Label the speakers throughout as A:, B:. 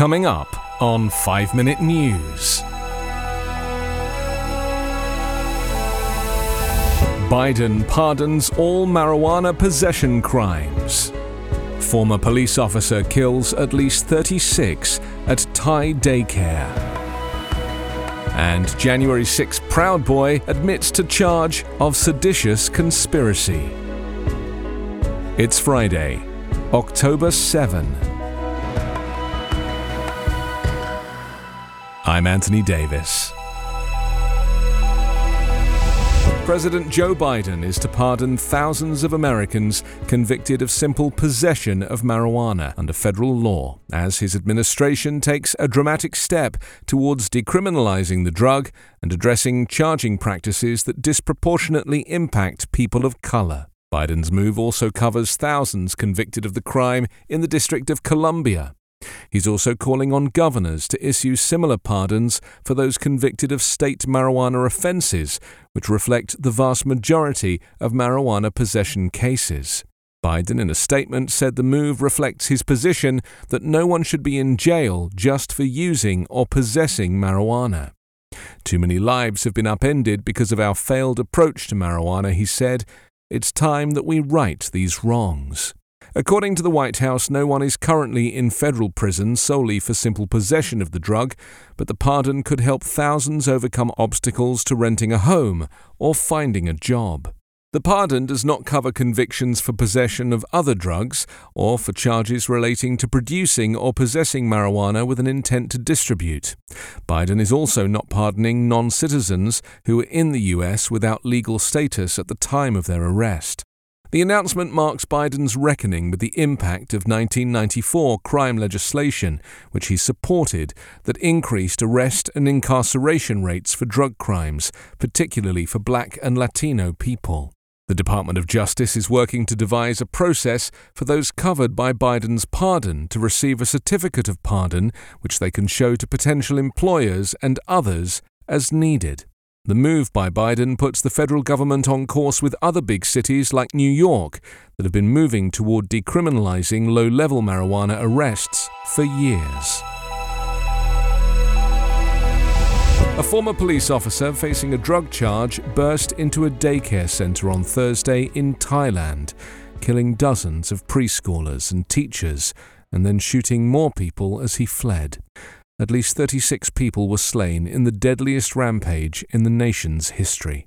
A: Coming up on 5 Minute News. Biden pardons all marijuana possession crimes. Former police officer kills at least 36 at Thai daycare. And January 6 Proud Boy admits to charge of seditious conspiracy. It's Friday, October 7. I'm Anthony Davis. President Joe Biden is to pardon thousands of Americans convicted of simple possession of marijuana under federal law, as his administration takes a dramatic step towards decriminalizing the drug and addressing charging practices that disproportionately impact people of color. Biden's move also covers thousands convicted of the crime in the District of Columbia, He's also calling on governors to issue similar pardons for those convicted of state marijuana offenses, which reflect the vast majority of marijuana possession cases. Biden, in a statement, said the move reflects his position that no one should be in jail just for using or possessing marijuana. Too many lives have been upended because of our failed approach to marijuana, he said. It's time that we right these wrongs. According to the White House, no one is currently in federal prison solely for simple possession of the drug, but the pardon could help thousands overcome obstacles to renting a home or finding a job. The pardon does not cover convictions for possession of other drugs or for charges relating to producing or possessing marijuana with an intent to distribute. Biden is also not pardoning non citizens who were in the U.S. without legal status at the time of their arrest. The announcement marks Biden's reckoning with the impact of 1994 crime legislation, which he supported, that increased arrest and incarceration rates for drug crimes, particularly for black and Latino people. The Department of Justice is working to devise a process for those covered by Biden's pardon to receive a certificate of pardon, which they can show to potential employers and others as needed. The move by Biden puts the federal government on course with other big cities like New York that have been moving toward decriminalizing low level marijuana arrests for years. A former police officer facing a drug charge burst into a daycare center on Thursday in Thailand, killing dozens of preschoolers and teachers and then shooting more people as he fled at least 36 people were slain in the deadliest rampage in the nation's history.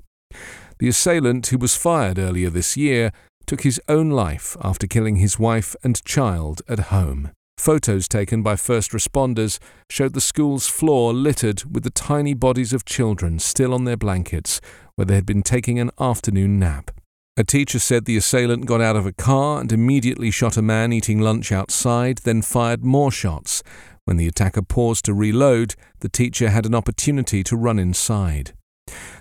A: The assailant, who was fired earlier this year, took his own life after killing his wife and child at home. Photos taken by first responders showed the school's floor littered with the tiny bodies of children still on their blankets, where they had been taking an afternoon nap. A teacher said the assailant got out of a car and immediately shot a man eating lunch outside, then fired more shots, when the attacker paused to reload, the teacher had an opportunity to run inside.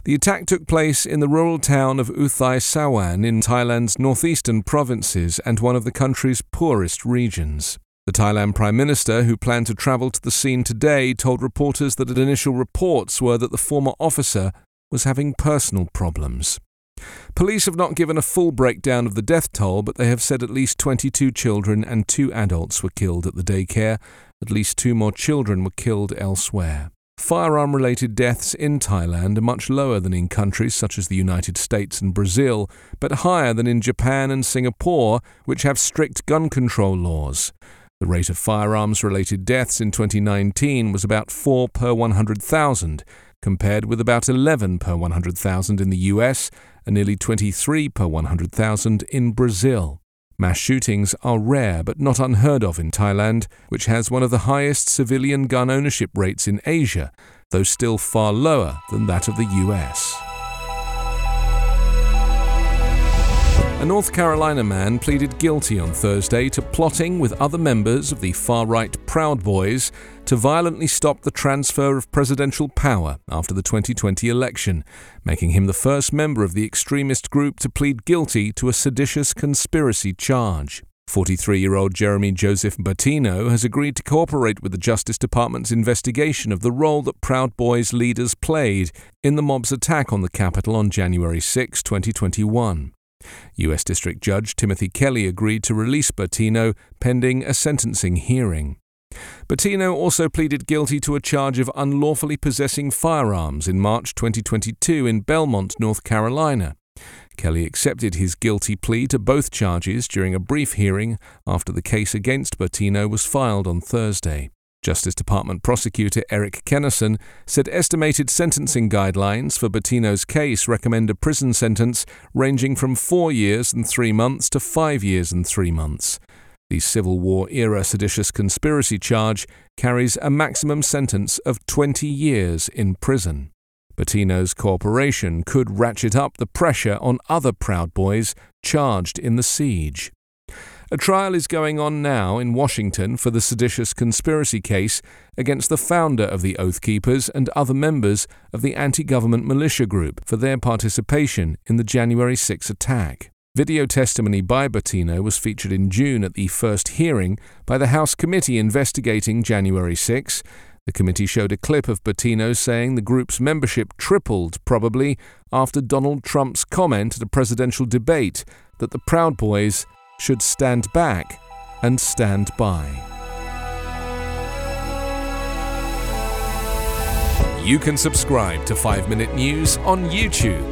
A: The attack took place in the rural town of Uthai Sawan in Thailand's northeastern provinces and one of the country's poorest regions. The Thailand Prime Minister, who planned to travel to the scene today, told reporters that initial reports were that the former officer was having personal problems. Police have not given a full breakdown of the death toll, but they have said at least 22 children and two adults were killed at the daycare, at least two more children were killed elsewhere. Firearm related deaths in Thailand are much lower than in countries such as the United States and Brazil, but higher than in Japan and Singapore, which have strict gun control laws. The rate of firearms related deaths in 2019 was about 4 per 100,000, compared with about 11 per 100,000 in the US and nearly 23 per 100,000 in Brazil. Mass shootings are rare but not unheard of in Thailand, which has one of the highest civilian gun ownership rates in Asia, though still far lower than that of the US. A North Carolina man pleaded guilty on Thursday to plotting with other members of the far right Proud Boys to violently stop the transfer of presidential power after the 2020 election, making him the first member of the extremist group to plead guilty to a seditious conspiracy charge. 43 year old Jeremy Joseph Bertino has agreed to cooperate with the Justice Department's investigation of the role that Proud Boys leaders played in the mob's attack on the Capitol on January 6, 2021. U.S. District Judge Timothy Kelly agreed to release Bertino pending a sentencing hearing. Bertino also pleaded guilty to a charge of unlawfully possessing firearms in March 2022 in Belmont, North Carolina. Kelly accepted his guilty plea to both charges during a brief hearing after the case against Bertino was filed on Thursday. Justice Department prosecutor Erik Kenerson said estimated sentencing guidelines for Bertino's case recommend a prison sentence ranging from four years and three months to five years and three months. The Civil War era seditious conspiracy charge carries a maximum sentence of 20 years in prison. Bertino's corporation could ratchet up the pressure on other Proud Boys charged in the siege. A trial is going on now in Washington for the seditious conspiracy case against the founder of the Oath Keepers and other members of the anti government militia group for their participation in the January 6 attack. Video testimony by Bertino was featured in June at the first hearing by the House committee investigating January 6. The committee showed a clip of Bertino saying the group's membership tripled, probably, after Donald Trump's comment at a presidential debate that the Proud Boys should stand back and stand by. You can subscribe to 5 Minute News on YouTube